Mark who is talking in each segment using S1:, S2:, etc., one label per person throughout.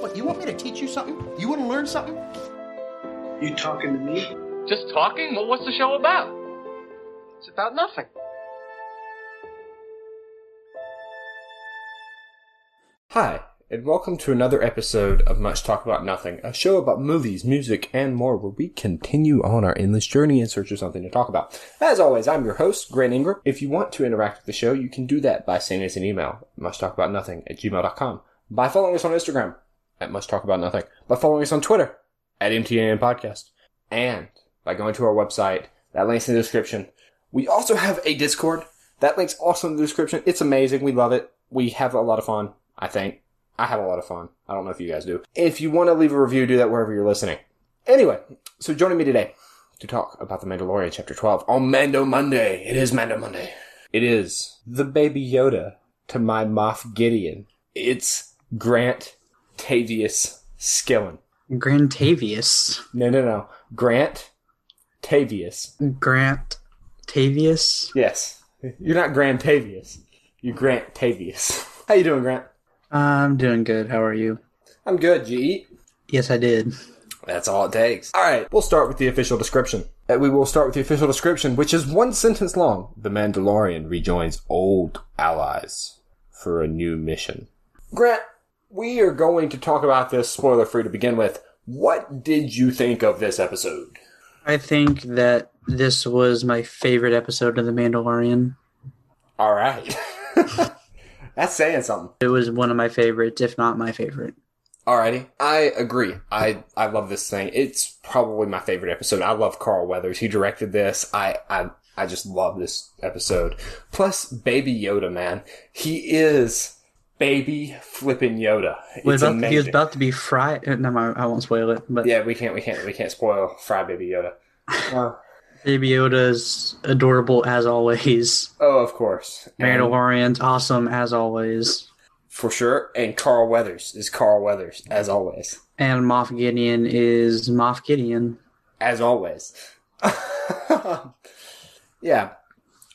S1: What, you want me to teach you something? You want to learn something?
S2: You talking to me?
S3: Just talking? Well, what's the show about? It's about nothing.
S4: Hi, and welcome to another episode of Much Talk About Nothing, a show about movies, music, and more, where we continue on our endless journey in search of something to talk about. As always, I'm your host, Grant Ingram. If you want to interact with the show, you can do that by sending us an email, muchtalkaboutnothing at gmail.com, by following us on Instagram, at Much Talk About Nothing, by following us on Twitter, at MTN Podcast, and by going to our website. That link's in the description. We also have a Discord. That link's also in the description. It's amazing. We love it. We have a lot of fun, I think. I have a lot of fun. I don't know if you guys do. If you want to leave a review, do that wherever you're listening. Anyway, so joining me today to talk about The Mandalorian Chapter 12 on Mando Monday. It is Mando Monday. It is the baby Yoda to my Moff Gideon. It's Grant Tavius Skillen.
S5: Grant Tavius.
S4: No, no, no. Grant Tavius.
S5: Grant Tavius.
S4: Yes. You're not Grant Tavius. You Grant Tavius. How you doing, Grant?
S5: I'm doing good. How are you?
S4: I'm good. Did you eat?
S5: Yes, I did.
S4: That's all it takes. All right, we'll start with the official description. Uh, we will start with the official description, which is one sentence long. The Mandalorian rejoins old allies for a new mission. Grant, we are going to talk about this spoiler free to begin with. What did you think of this episode?
S5: I think that this was my favorite episode of The Mandalorian.
S4: All right. That's saying something.
S5: It was one of my favorites, if not my favorite.
S4: Alrighty. I agree. I, I love this thing. It's probably my favorite episode. I love Carl Weathers. He directed this. I, I, I just love this episode. Plus, Baby Yoda, man. He is baby flipping Yoda. It's
S5: about, he was about to be fried. uh, No, I won't spoil it. But
S4: Yeah, we can't, we can't, we can't spoil Fry Baby Yoda. Uh,
S5: Baby Yoda's adorable as always.
S4: oh, of course. And-
S5: Mandalorian's awesome as always.
S4: for sure. And Carl Weathers is Carl Weathers, as always.
S5: And Moff Gideon is Moff Gideon.
S4: as always. yeah.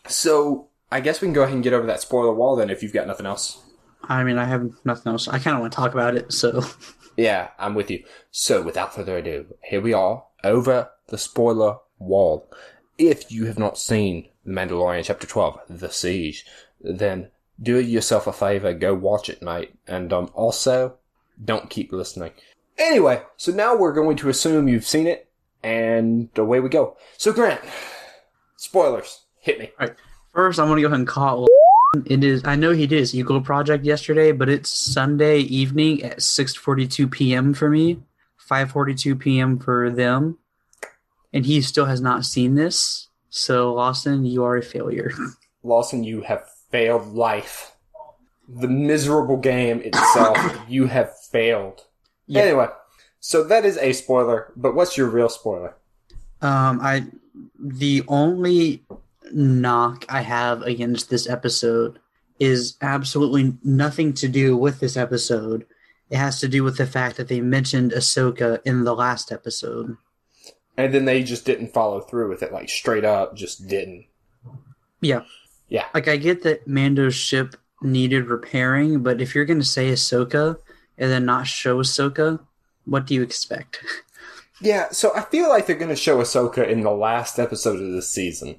S4: So I guess we can go ahead and get over that spoiler wall then if you've got nothing else.
S5: I mean, I have nothing else. I kind of want to talk about it, so
S4: Yeah, I'm with you. So without further ado, here we are over the spoiler wall. If you have not seen The Mandalorian Chapter 12, The Siege, then do yourself a favor, go watch it, mate. And um, also, don't keep listening. Anyway, so now we're going to assume you've seen it, and away we go. So Grant, spoilers, hit me. All right.
S5: First, I'm gonna go ahead and call. It is. I know he did his Eagle project yesterday, but it's Sunday evening at 6:42 p.m. for me, 5:42 p.m. for them, and he still has not seen this. So, Lawson, you are a failure.
S4: Lawson, you have failed life. The miserable game itself, you have failed.
S5: Yeah.
S4: Anyway, so that is a spoiler, but what's your real spoiler?
S5: Um, I the only knock I have against this episode is absolutely nothing to do with this episode. It has to do with the fact that they mentioned Ahsoka in the last episode.
S4: And then they just didn't follow through with it, like straight up, just didn't.
S5: Yeah.
S4: Yeah.
S5: Like I get that Mando's ship needed repairing, but if you're gonna say Ahsoka and then not show Ahsoka, what do you expect?
S4: Yeah, so I feel like they're going to show Ahsoka in the last episode of this season.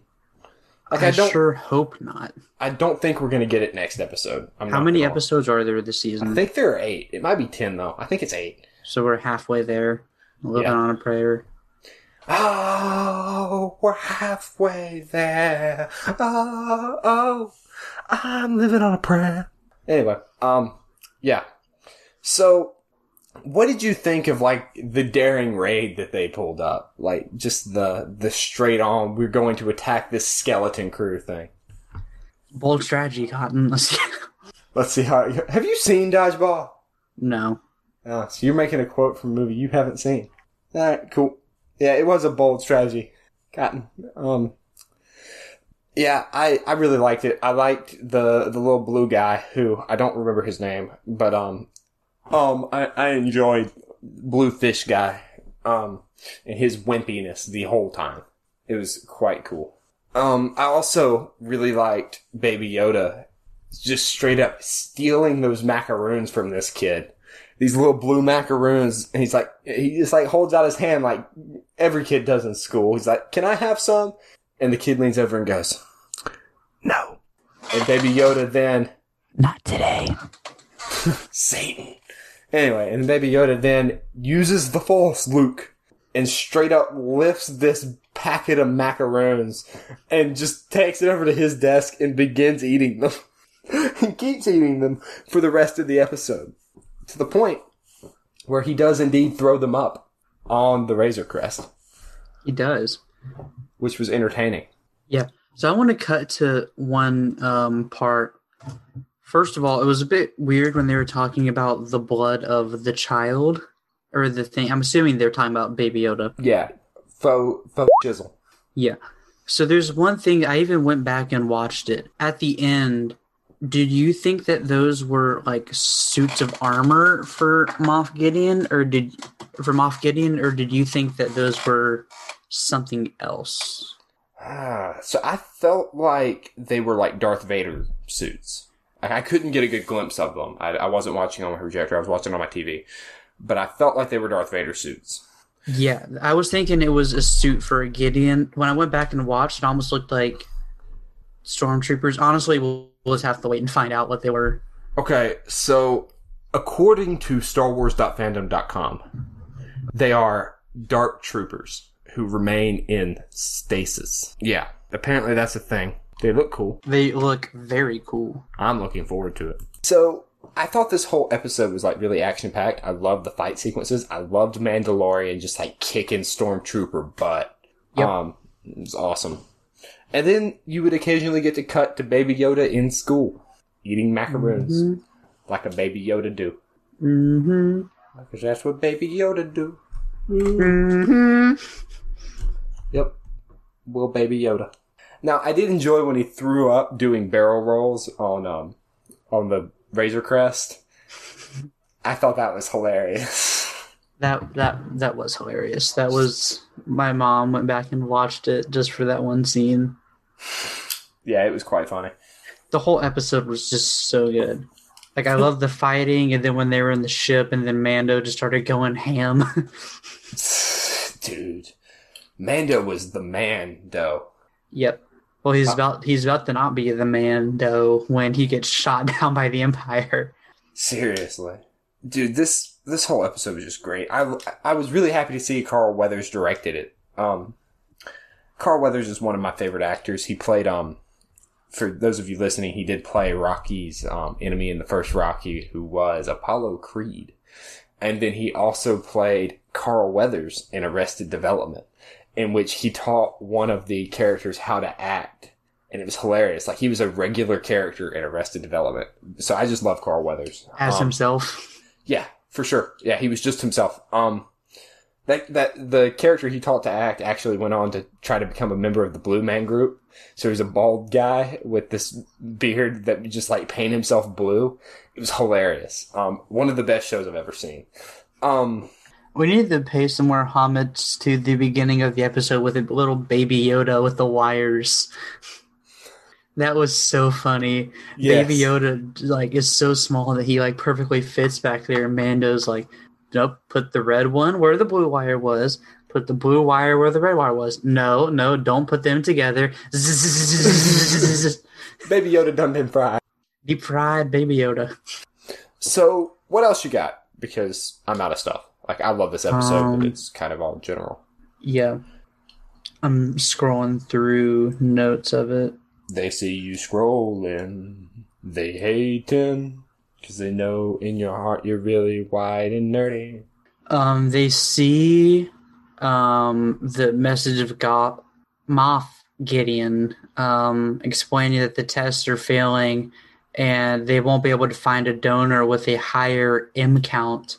S4: Like I,
S5: I
S4: don't,
S5: sure hope not.
S4: I don't think we're going to get it next episode. I'm
S5: How many episodes are there this season?
S4: I think there are eight. It might be ten though. I think it's eight.
S5: so we're halfway there. Living
S4: Yeah.
S5: on a prayer.
S4: Oh, we're halfway there. Oh, oh, I'm living on a prayer. Anyway, um, yeah. So, what did you think of like the daring raid that they pulled up? Like just the the straight on, we're going to attack this skeleton crew thing.
S5: Bold strategy, Cotton. Let's see.
S4: Let's see how. Have you seen Dodgeball?
S5: no.
S4: Oh, so you're making a quote from a movie you haven't seen. All right, cool. Yeah, it was a bold strategy. Cotton. Um. Yeah, I, I really liked it. I liked the the little blue guy who I don't remember his name, but um, um, I, I enjoyed blue fish guy, um, and his wimpiness the whole time. It was quite cool. Um, I also really liked Baby Yoda, just straight up stealing those macaroons from this kid. these little blue macaroons, and he's like, he just like holds out his hand like every kid does in school. He's like, "Can I have some?" And the kid leans over and goes, "No." And Baby Yoda then
S5: Not today.
S4: Satan. Anyway, and Baby Yoda then uses the Force, Luke, and straight up lifts this packet of macaroons and just takes it over to his desk and begins eating them. he keeps eating them for the rest of the episode. To the point where he does indeed throw them up on the Razor Crest,
S5: He does.
S4: which was entertaining.
S5: Yeah. So I want to cut to one um, part. First of all, it was a bit weird when they were talking about the blood of the child or the thing. I'm assuming they're talking about Baby Yoda.
S4: Yeah. Faux, faux chisel.
S5: Yeah. So there's one thing I even went back and watched it. At the end, did you think that those were like suits of armor for Moff Gideon or did for Moff Gideon or did you think that those were something else?
S4: Ah, so I felt like they were like Darth Vader suits. Like I couldn't get a good glimpse of them. I, I wasn't watching on my projector. I was watching on my TV, but I felt like they were Darth Vader suits.
S5: Yeah, I was thinking it was a suit for a Gideon. When I went back and watched, it almost looked like stormtroopers. Honestly, we'll, we'll just have to wait and find out what they were.
S4: Okay, so according to StarWars.fandom.com, they are dark troopers who remain in stasis. Yeah, apparently that's a thing. They look cool.
S5: They look very cool.
S4: I'm looking forward to it. So I thought this whole episode was like really action packed. I loved the fight sequences. I loved Mandalorian just like kicking stormtrooper butt.
S5: Yep.
S4: Um, it was awesome. And then you would occasionally get to cut to Baby Yoda in school eating macaroons like a Baby Yoda do.
S5: Mm-hmm.
S4: Because that's what Baby Yoda do.
S5: Mm-hmm.
S4: Yep. Will Baby Yoda. Now I did enjoy when he threw up doing barrel rolls on um on the Razor Crest. I thought that was hilarious.
S5: That that that was hilarious. That was my mom went back and watched it just for that one scene.
S4: yeah, it was quite funny.
S5: The whole episode was just so good. Like I love the fighting, and then when they were in the ship, and then Mando just started going ham.
S4: Dude. Mando was the man, though.
S5: Yep. Well, he's about he's about to not be the man though when he gets shot down by the Empire.
S4: Seriously. Dude, this this whole episode was just great. I, I was really happy to see Carl Weathers directed it. Um, Carl Weathers is one of my favorite actors. He played, um, for those of you listening, he did play Rocky's um, enemy in the first Rocky, who was Apollo Creed. And then he also played Carl Weathers in Arrested Development, in which he taught one of the characters how to act. And it was hilarious. Like he was a regular character in Arrested Development. So I just love Carl Weathers.
S5: as
S4: Um,
S5: himself.
S4: yeah, for sure. Yeah, he was just himself. Um, that that the character he taught to act actually went on to try to become a member of the Blue Man Group. So he's a bald guy with this beard that would just like paint himself blue. It was hilarious. Um, one of the best shows I've ever seen. Um,
S5: We need to pay some more homage to the beginning of the episode with a little baby Yoda with the wires. That was so funny.
S4: Yes.
S5: Baby Yoda like is so small that he like perfectly fits back there. And Mando's like, nope, put the red one where the blue wire was. Put the blue wire where the red wire was. No, no, don't put them together.
S4: Baby Yoda done been fried.
S5: Deep fried Baby Yoda.
S4: So what else you got? Because I'm out of stuff. Like I love this episode,
S5: Um,
S4: but it's kind of all general.
S5: Yeah. I'm scrolling through notes of it.
S4: They see you scrolling. They hating. Cause they know in your heart you're really wide and nerdy.
S5: Um, they see um, the message of God, Moff Gideon um, explaining that the tests are failing and they won't be able to find a donor with a higher M count,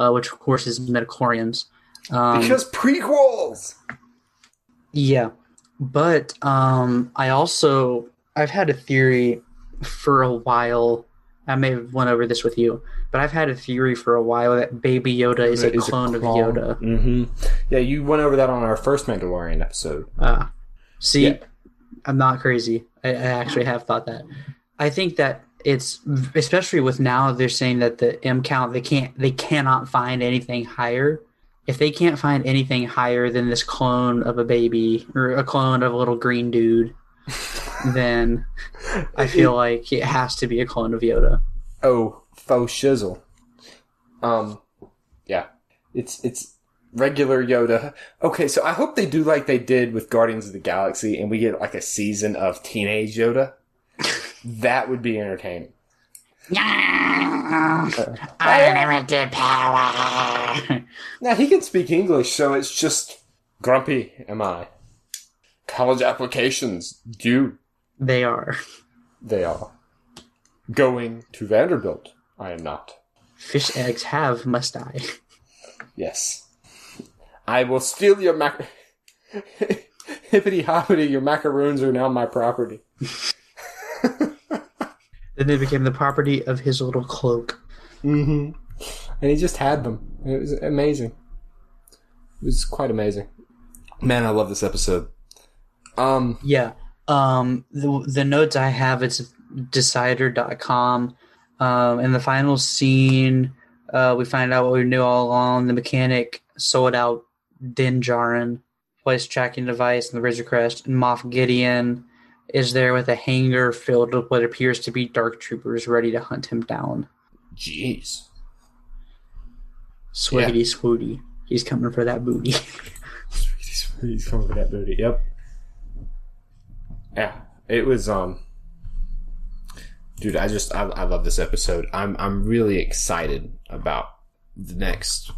S5: uh, which of course is midichlorians. Um,
S4: Because prequels!
S5: yeah, but um, I also I've had a theory for a while. I may have went over this with you, but I've had a theory for a while that Baby Yoda is a clone of Yoda.
S4: Mm-hmm. Yeah, you went over that on our first Mandalorian episode.
S5: Uh, see,
S4: Yeah.
S5: I'm not crazy. I, I actually have thought that. I think that it's especially with now they're saying that the M count they can't they cannot find anything higher. If they can't find anything higher than this clone of a baby or a clone of a little green dude, then I feel like it has to be a clone of Yoda.
S4: Oh, faux shizzle. Um, yeah, it's it's regular Yoda. Okay, so I hope they do like they did with Guardians of the Galaxy, and we get like a season of teenage Yoda. That would be entertaining.
S5: I unlimited power.
S4: Now he can speak English, so it's just grumpy. Am I? College applications due.
S5: They are.
S4: They are going to Vanderbilt. I am not.
S5: Fish eggs have must die.
S4: Yes. I will steal your mac. Hippity hoppity, your macaroons are now my property.
S5: Then they became the property of his little cloak.
S4: Mm-hmm. And he just had them. It was amazing. It was quite amazing. Man, I love this episode. Um,
S5: Yeah. Um the the notes I have it's decider.com. Um in the final scene, uh we find out what we knew all along. The mechanic sold out Din Djarin, placed tracking device in the Razor Crest, and Moff Gideon is there with a hangar filled with what appears to be dark troopers ready to hunt him down.
S4: jeez.
S5: Swiggity swooty. He's coming for that booty.
S4: He's coming for that booty. Yep. Yeah, it was. Um, dude, I just I, I love this episode. I'm I'm really excited about the next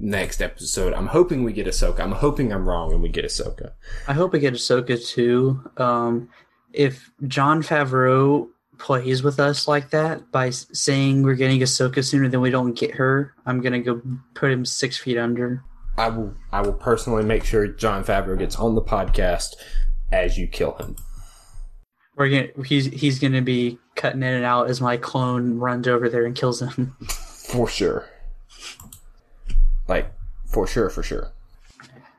S4: next episode. I'm hoping we get Ahsoka. I'm hoping I'm wrong and we get Ahsoka.
S5: I hope we get Ahsoka too. Um, if Jon Favreau plays with us like that by saying we're getting Ahsoka sooner than we don't get her, I'm gonna go put him six feet under.
S4: I will I will personally make sure Jon Favreau gets on the podcast as you kill him.
S5: We're gonna he's he's gonna be cutting in and out as my clone runs over there and kills him.
S4: For sure. Like for sure, for sure.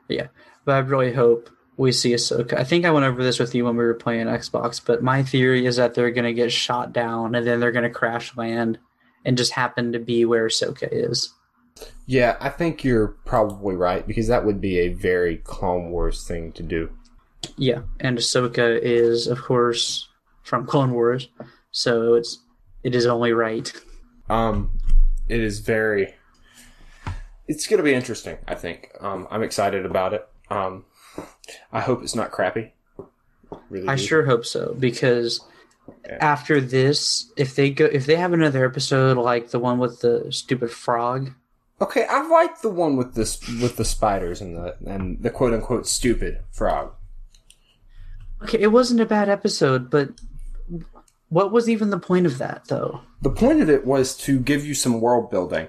S5: yeah, but I really hope we see Ahsoka. I think I went over this with you when we were playing Xbox, but my theory is that they're gonna get shot down and then they're gonna crash land and just happen to be where Ahsoka is.
S4: Yeah, I think you're probably right because that would be a very Clone Wars thing to do.
S5: Yeah, and Ahsoka is, of course, from Clone Wars, so it's it is only right.
S4: Um, it is very. It's going to be interesting. I think. Um, I'm excited about it. Um, I hope it's not crappy. Really,
S5: I
S4: do.
S5: sure hope so because
S4: Yeah.
S5: after this, if they go, if they have another episode like the one with the stupid frog,
S4: Okay, I like the one with this with the spiders and the and the quote unquote stupid frog.
S5: okay, it wasn't a bad episode, but what was even the point of that though?
S4: The point of it was to give you some world building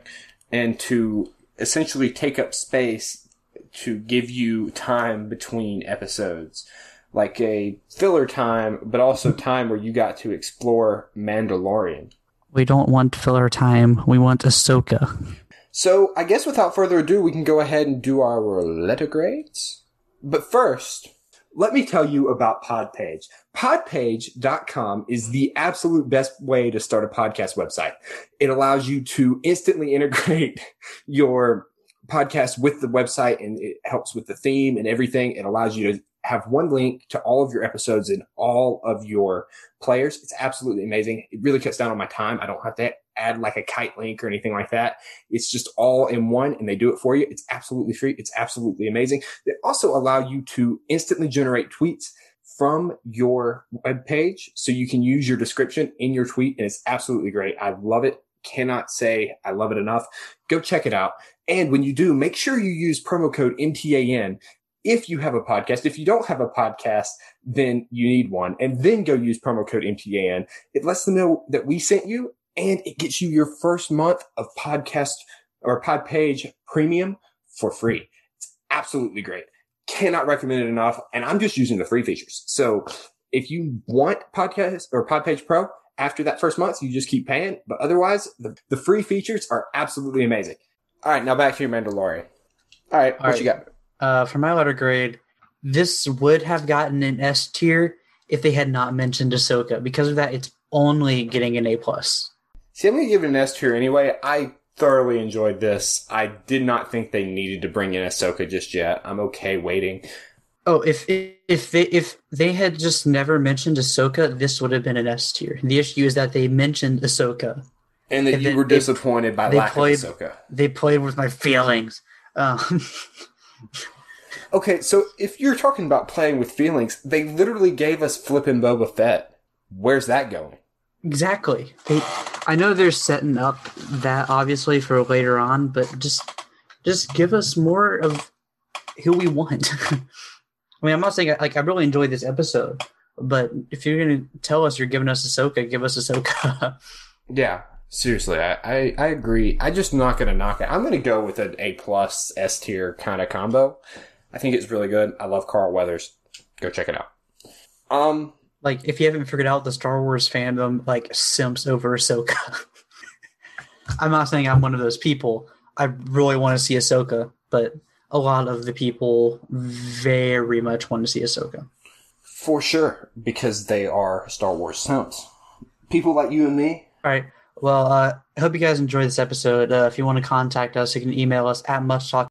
S4: and to essentially take up space to give you time between episodes. Like a filler time, but also time where you got to explore Mandalorian.
S5: We don't want filler time. We want Ahsoka.
S4: So I guess without further ado, we can go ahead and do our letter grades. But first, let me tell you about Podpage. Podpage.com is the absolute best way to start a podcast website. It allows you to instantly integrate your podcast with the website and it helps with the theme and everything. It allows you to have one link to all of your episodes and all of your players. It's absolutely amazing. It really cuts down on my time. I don't have to add like a kite link or anything like that. It's just all in one and they do it for you. It's absolutely free. It's absolutely amazing. They also allow you to instantly generate tweets from your web page so you can use your description in your tweet and it's absolutely great. I love it. Cannot say I love it enough. Go check it out. And when you do, make sure you use promo code MTAN if you have a podcast. If you don't have a podcast, then you need one and then go use promo code MTAN. It lets them know that we sent you and it gets you your first month of podcast or pod page premium for free. It's absolutely great. Cannot recommend it enough. And I'm just using the free features. So if you want podcast or Podpage Pro after that first month, you just keep paying. But otherwise, the, the free features are absolutely amazing. All right, now back to your Mandalorian. All right,
S5: All
S4: what
S5: right.
S4: you got?
S5: Uh, for my letter grade, this would have gotten an S tier if they had not mentioned Ahsoka. Because of that, it's only getting an A plus.
S4: See, I'm going to give it an S tier anyway. I thoroughly enjoyed this. I did not think they needed to bring in Ahsoka just yet. I'm okay waiting.
S5: Oh, if if they if they had just never mentioned Ahsoka, this would have been an S tier. The issue is that they mentioned Ahsoka.
S4: And that
S5: And
S4: you were
S5: they-
S4: disappointed by
S5: they
S4: lack
S5: played-
S4: of Ahsoka.
S5: They played with my feelings. Um,
S4: Okay, so if you're talking about playing with feelings, they literally gave us flippin' Boba Fett. Where's that going?
S5: exactly. They, I know they're setting up that obviously for later on, but just just give us more of who we want. I mean, I'm not saying like I really enjoyed this episode, but if you're gonna tell us you're giving us Ahsoka, give us Ahsoka.
S4: Yeah, seriously, I, I, I agree. I'm just not going to knock it. I'm going to go with an A plus S tier kind of combo. I think it's really good. I love Carl Weathers. Go check it out. Um,
S5: like if you haven't figured out the Star Wars fandom like simps over Ahsoka. I'm not saying I'm one of those people. I really want to see Ahsoka, but a lot of the people very much want to see Ahsoka.
S4: for sure, because they are Star Wars simps. People like you and me.
S5: All right. Well, uh, I hope you guys enjoyed this episode. Uh, if you want to contact us, you can email us at muchtalk